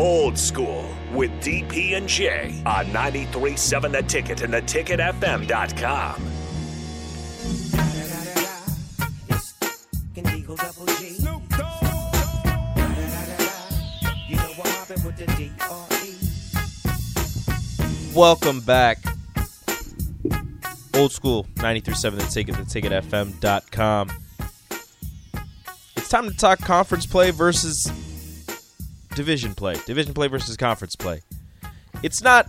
Old School with DP and J on 93.7 The Ticket and theticketfm.com. Welcome back. Old School 93.7 The Ticket, theticketfm.com. It's time to talk conference play versus division play. Division play versus conference play. It's not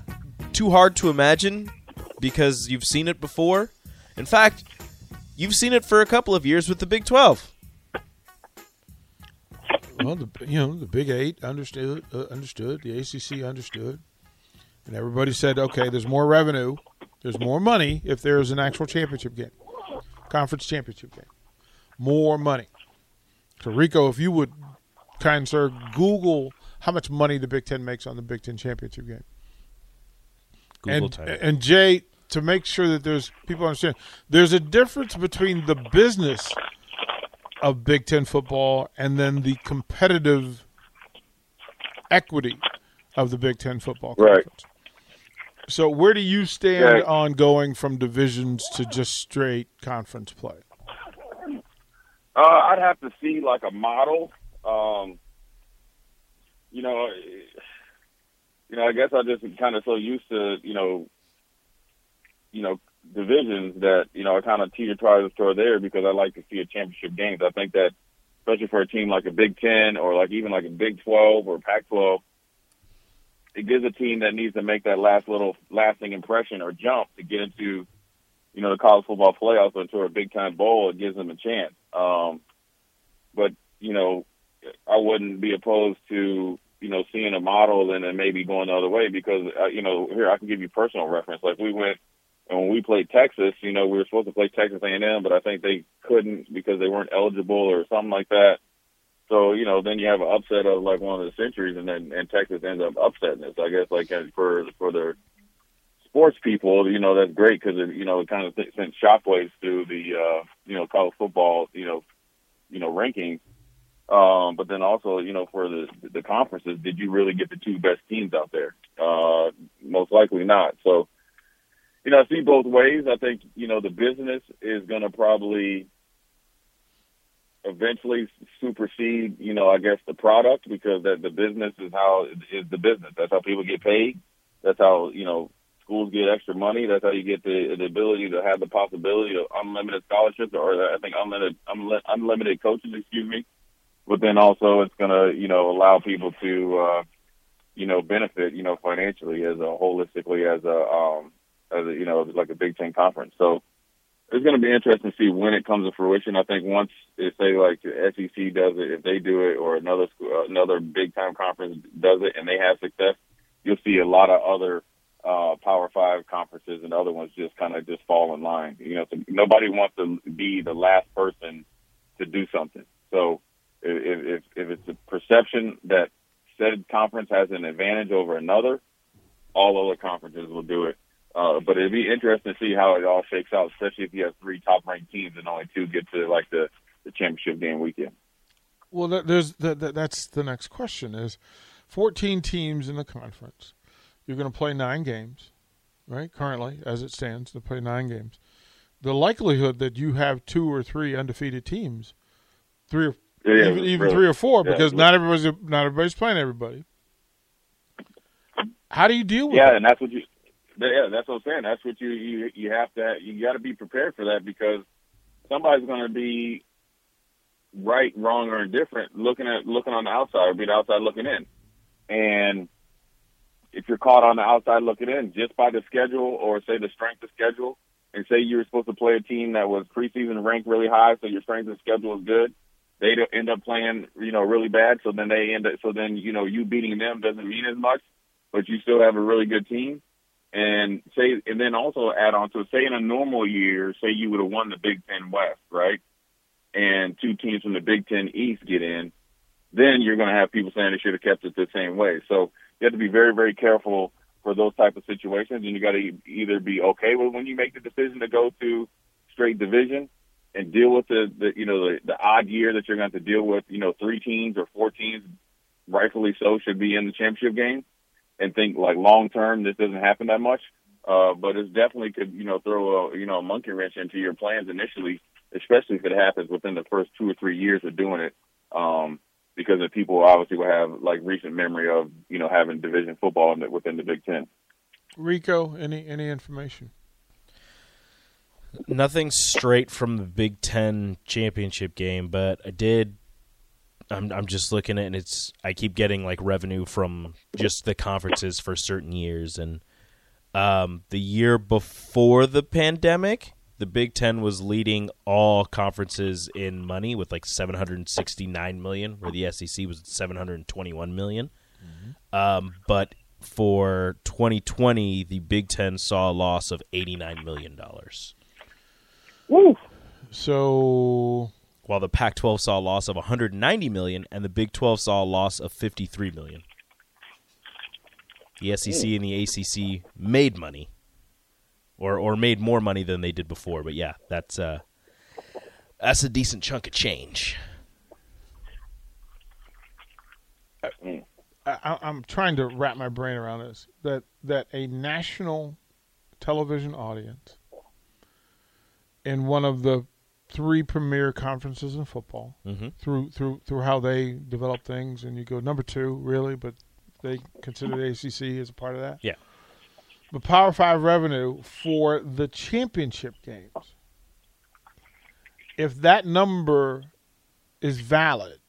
too hard to imagine because you've seen it before. In fact, you've seen it for a couple of years with the Big 12. Well, the, you know, the Big Eight understood, uh, understood. The ACC understood, and everybody said, "Okay, there's more revenue, there's more money if there's an actual championship game, conference championship game, more money." So, Rico, if you would, kind sir, Google how much money the Big Ten makes on the Big Ten championship game. Google and, type and Jay, to make sure that there's people understand, there's a difference between the business of Big Ten football and then the competitive equity of the Big Ten football conference. Right. So, where do you stand Right. on going from divisions to just straight conference play? Uh, I'd have to see like a model. Um, you know, you know, I guess I just kind of so used to, you know, you know, divisions that you know I kind of teeter totter there because I like to see a championship games. I think that, especially for a team like a Big Ten or like even like a Big Twelve or Pac twelve, it gives a team that needs to make that last little lasting impression or jump to get into, you know, the college football playoffs or into a big time bowl. It gives them a chance. Um, but you know, I wouldn't be opposed to you know seeing a model and then maybe going the other way because uh, you know here I can give you personal reference. Like we went and when we played Texas, you know we were supposed to play Texas A&M, but I think they couldn't because they weren't eligible or something like that. So you know then you have an upset of like one of the centuries, and then and Texas ends up upsetting us. I guess like for for their sports people, you know that's great because it you know it kind of th- sent shockwaves through the uh, you know college football you know you know rankings. Um, but then also, you know, for the the conferences, did you really get the two best teams out there? Uh, most likely not. So, you know, I see both ways. I think you know the business is going to probably eventually supersede, you know, I guess the product because that the business is how is the business. That's how people get paid. That's how you know schools get extra money. That's how you get the the ability to have the possibility of unlimited scholarships or I think unlimited unlimited coaches. Excuse me but then also it's going to, you know, allow people to, uh, you know, benefit, you know, financially as a holistically as a, um, as a, you know, like a Big Ten conference. So it's going to be interesting to see when it comes to fruition. I think once it say like the SEC does it, if they do it, or another school, another big time conference does it, and they have success, you'll see a lot of other uh, Power Five conferences and other ones just kind of just fall in line. You know, so nobody wants to be the last person to do something. So if, if, if it's a perception that said conference has an advantage over another, all other conferences will do it. Uh, but it'd be interesting to see how it all shakes out, especially if you have three top ranked teams and only two get to like the, the championship game weekend. Well, there's that, that's the next question: is 14 teams in the conference. You're going to play nine games, right? Currently, as it stands, to play nine games. The likelihood that you have two or three undefeated teams, three or Yeah, even, even really. three or four, Yeah, because really. not everybody's not everybody's playing everybody. How do you deal with Yeah, it? and that's what you. Yeah, that's what I'm saying. That's what you you you have to you got to be prepared for that because somebody's going to be right, wrong, or indifferent looking at looking on the outside or be the outside looking in, and if you're caught on the outside looking in just by the schedule or say the strength of schedule, and say you were supposed to play a team that was preseason ranked really high, so your strength of schedule is good. They end up playing, you know, really bad. So then they end up. So then you know, you beating them doesn't mean as much, but you still have a really good team. And say, and then also add on to it, say in a normal year, say you would have won the Big Ten West, right? And two teams from the Big Ten East get in, then you're going to have people saying they should have kept it the same way. So you have to be very, very careful for those type of situations, and you got to either be okay with when you make the decision to go to straight division and deal with the, the you know the, the odd year that you're going to have to deal with, you know, three teams or four teams rightfully so, should be in the championship game, and think like long term this doesn't happen that much. Uh, but it definitely could you know throw a you know a monkey wrench into your plans initially, especially if it happens within the first two or three years of doing it. Um, because the people obviously will have like recent memory of you know having division football within the Big Ten. Rico, any any information? Nothing straight from the Big Ten championship game, but I did. I'm I'm just looking at and it's I keep getting like revenue from just the conferences for certain years and um, the year before the pandemic, the Big Ten was leading all conferences in money with like 769 million, where the SEC was 721 million. Um, but for 2020, the Big Ten saw a loss of 89 million dollars, Woo! So while the Pac-12 saw a loss of 190 million, and the Big 12 saw a loss of 53 million. The SEC and the ACC made money, or or made more money than they did before. But yeah, that's uh, that's a decent chunk of change. I, I- I'm trying to wrap my brain around this. That that a national television audience in one of the three premier conferences in football hmm through through through how they develop things, and you go number two, really, but they consider the ACC as a part of that. Yeah. But Power Five revenue for the championship games, if that number is valid,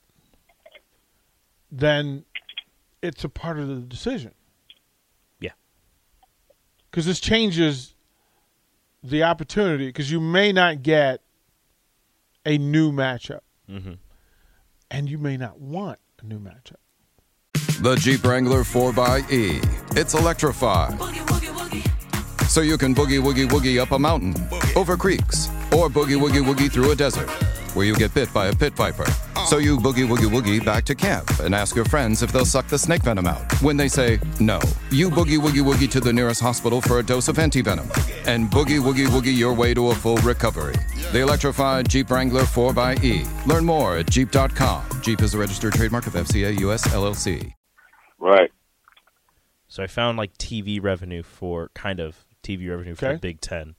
then it's a part of the decision. Yeah. Because this changes the opportunity, because you may not get a new matchup hmm and you may not want a new matchup. The Jeep Wrangler 4xE. It's electrified. So you can boogie woogie woogie up a mountain, over creeks, or boogie woogie woogie through a desert where you get bit by a pit viper. So you boogie woogie woogie back to camp and ask your friends if they'll suck the snake venom out. When they say no, you boogie woogie woogie to the nearest hospital for a dose of antivenom and boogie woogie woogie your way to a full recovery. The electrified Jeep Wrangler 4xE. Learn more at Jeep.com. Jeep is a registered trademark of FCA US LLC. Right. So I found like TV revenue for kind of TV revenue for Okay. the Big Ten.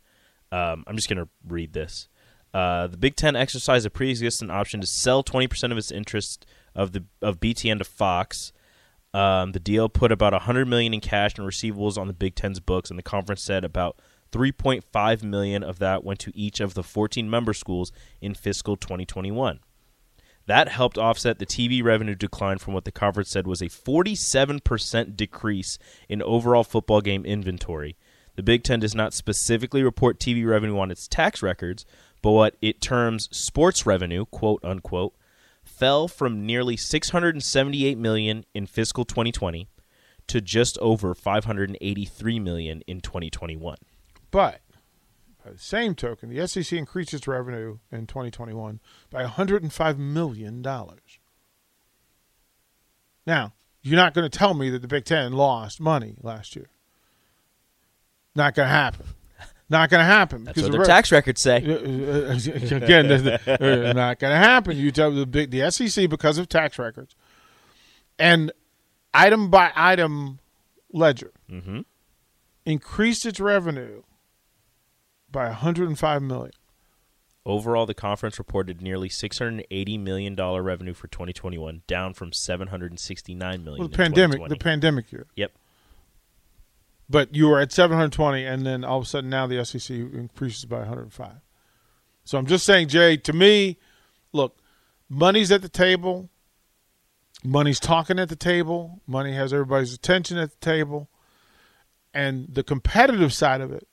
Um, I'm just going to read this. Uh, the Big Ten exercised a pre-existing option to sell 20% of its interest of the of BTN to Fox. Um, the deal put about 100 million in cash and receivables on the Big Ten's books, and the conference said about 3.5 million of that went to each of the 14 member schools in fiscal 2021. That helped offset the TV revenue decline from what the conference said was a 47% decrease in overall football game inventory. The Big Ten does not specifically report TV revenue on its tax records, but what it terms sports revenue, quote unquote, fell from nearly 678 million in fiscal 2020 to just over 583 million in 2021. But by the same token, the SEC increased its revenue in 2021 by 105 million dollars. Now, you're not going to tell me that the Big Ten lost money last year. Not going to happen. Not going to happen. That's because what the their re- tax records say. Again, uh, not going to happen. You tell the big the SEC because of tax records and item by item ledger hmm increased its revenue by 105 million. Overall, the conference reported nearly 680 million dollar revenue for 2021, down from 769 million. Well, the pandemic, the pandemic year. Yep. But you were at 720, and then all of a sudden now the SEC increases by 105. So I'm just saying, Jay. To me, look, money's at the table. Money's talking at the table. Money has everybody's attention at the table, and the competitive side of it,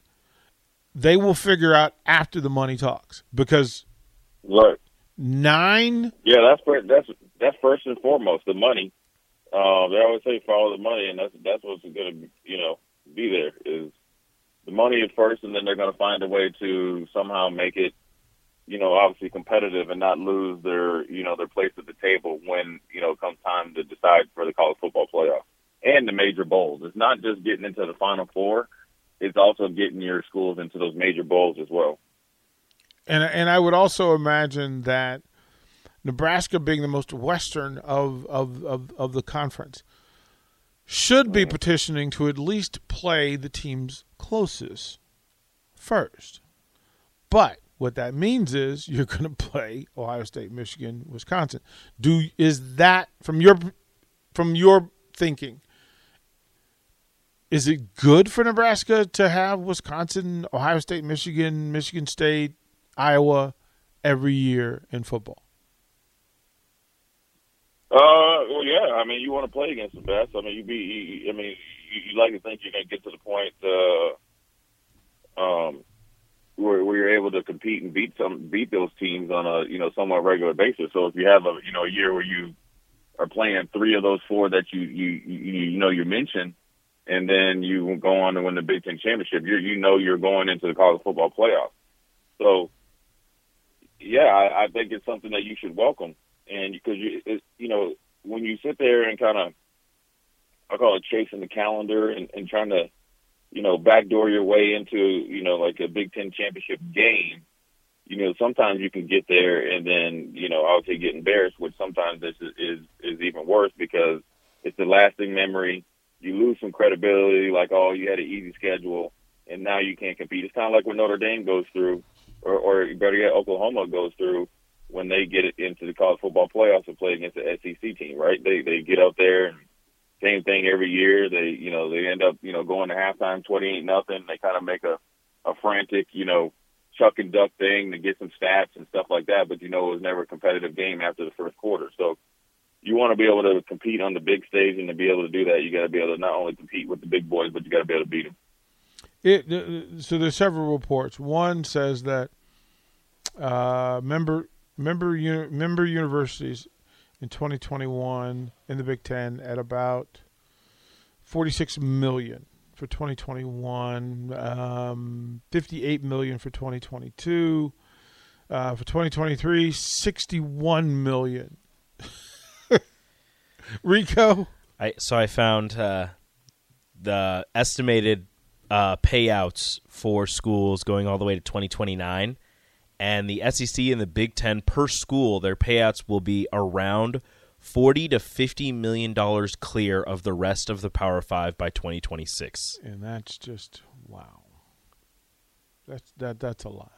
they will figure out after the money talks because look nine Yeah, that's fir- that's that's first and foremost the money. Uh, they always say follow the money, and that's that's what's going to you know be there is money at first, and then they're going to find a way to somehow make it you know obviously competitive and not lose their you know their place at the table when you know comes time to decide for the college football playoff and the major bowls. It's not just getting into the final four; it's also getting your schools into those major bowls as well. And and I would also imagine that Nebraska being the most western of of, of, of the conference, should be petitioning to at least play the teams closest first. But what that means is you're going to play Ohio State, Michigan, Wisconsin. Do is that from your from your thinking? Is it good for Nebraska to have Wisconsin, Ohio State, Michigan, Michigan State, Iowa every year in football? Uh, well, yeah. I mean, you want to play against the best. I mean, you be. I mean, you, like to think you're going to get to the point, uh, um, where, where you're able to compete and beat some beat those teams on a you know somewhat regular basis. So if you have a you know a year where you are playing three of those four that you you you, you know you mentioned, and then you go on to win the Big Ten championship, you you know you're going into the college football playoff. So yeah, I, I think it's something that you should welcome and because you you know when you sit there and kind of I call it chasing the calendar and, and trying to you know backdoor your way into you know like a Big Ten championship game. You know, sometimes you can get there and then you know say get embarrassed, which sometimes this is is, is even worse because it's a lasting memory. You lose some credibility, like oh you had an easy schedule and now you can't compete. It's kind of like what Notre Dame goes through, or, or better yet, Oklahoma goes through when they get into the college football playoffs and play against the SEC team, right? They they get out there and same thing every year. They you know they end up you know going to halftime twenty eight nothing. They kind of make a a frantic you know chuck and duck thing to get some stats and stuff like that. But you know it was never a competitive game after the first quarter. So you want to be able to compete on the big stage, and to be able to do that, you got to be able to not only compete with the big boys, but you got to be able to beat them. It, so there's several reports. One says that uh, member member uni- member universities in 2021 in the Big Ten at about 46 million for 2021, um, 58 million for 2022. Uh, for 2023, 61 million. Rico, I so I found uh, the estimated uh, payouts for schools going all the way to 2029 and the SEC and the Big Ten per school, their payouts will be around forty to fifty million dollars clear of the rest of the Power Five by 2026. and that's just wow. That's that that's a lot.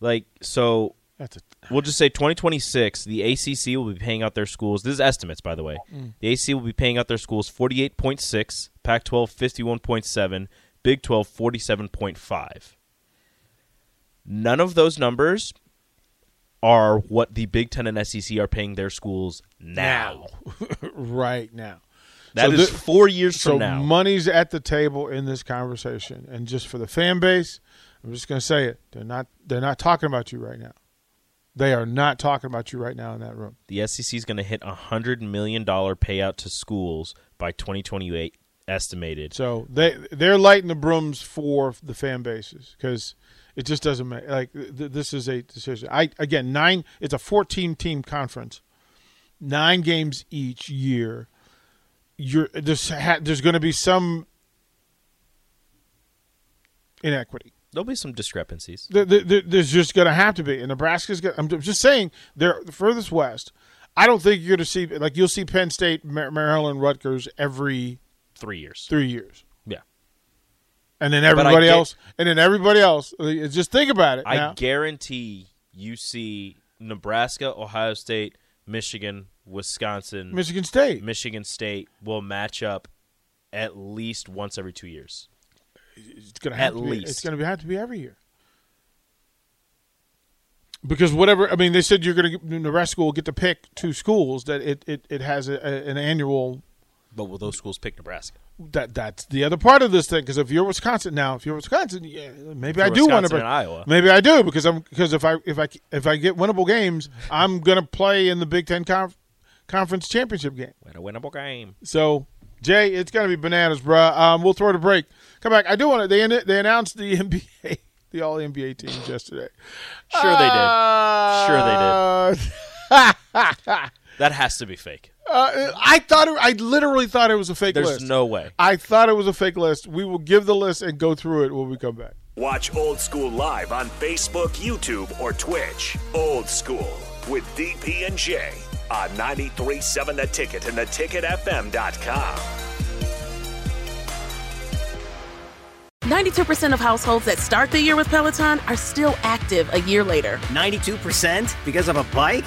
Like so, That's a we'll just say 2026. The ACC will be paying out their schools. This is estimates, by the way. Mm. The ACC will be paying out their schools 48.6, Pac-12 51.7, Big 12 47.5. None of those numbers are what the Big Ten and SEC are paying their schools now. right now. That So is four years So from now. money's at the table in this conversation, and just for the fan base, I'm just going to say it. They're not. They're not talking about you right now. They are not talking about you right now in that room. the SEC is going to hit a hundred million dollar payout to schools by 2028, estimated. So they they're lighting the brooms for the fan bases because it just doesn't make like th- this is a decision. I again nine. It's a 14 team conference, nine games each year. You're there's ha, there's going to be some inequity. There'll be some discrepancies. There, there, there's just going to have to be. And Nebraska's. Gonna, I'm just saying they're the furthest west. I don't think you're going to see like you'll see Penn State, Maryland, Rutgers every Three years. three years. And then everybody get- else, and then everybody else. Just think about it. I now. guarantee you see Nebraska, Ohio State, Michigan, Wisconsin, Michigan State. Michigan State will match up at least once every two years. It's going to have at to be, least. It's going to have to be every year. Because whatever, I mean, they said you're going to Nebraska will get to pick two schools that it it, it has a, a, an annual. But will those schools pick Nebraska? That that's the other part of this thing. Because if you're Wisconsin now, if you're Wisconsin, yeah, maybe I do want to. and Iowa. Maybe I do because I'm because if I if I if I get winnable games, I'm going to play in the Big Ten conf, conference championship game. Win a winnable game. So, Jay, it's going to be bananas, bruh. Um, we'll throw it a break. Come back. I do want to. They they announced the NBA, the All NBA teams yesterday. Sure they did. Sure they did. That has to be fake. Uh, I thought it, I literally thought it was a fake There's list. no way. I thought it was a fake list. We will give the list and go through it when we come back. Watch Old School live on Facebook, YouTube, or Twitch. Old School with DP and J on 93.7 The Ticket and the theticketfm.com. 92% of households that start the year with Peloton are still active a year later. 92% because of a bike?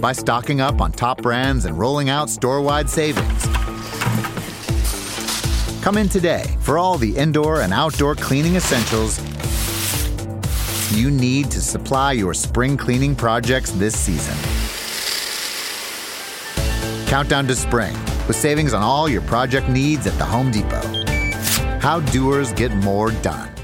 by stocking up on top brands and rolling out store wide savings. Come in today for all the indoor and outdoor cleaning essentials you need to supply your spring cleaning projects this season. Countdown to spring with savings on all your project needs at the Home Depot. How doers get more done.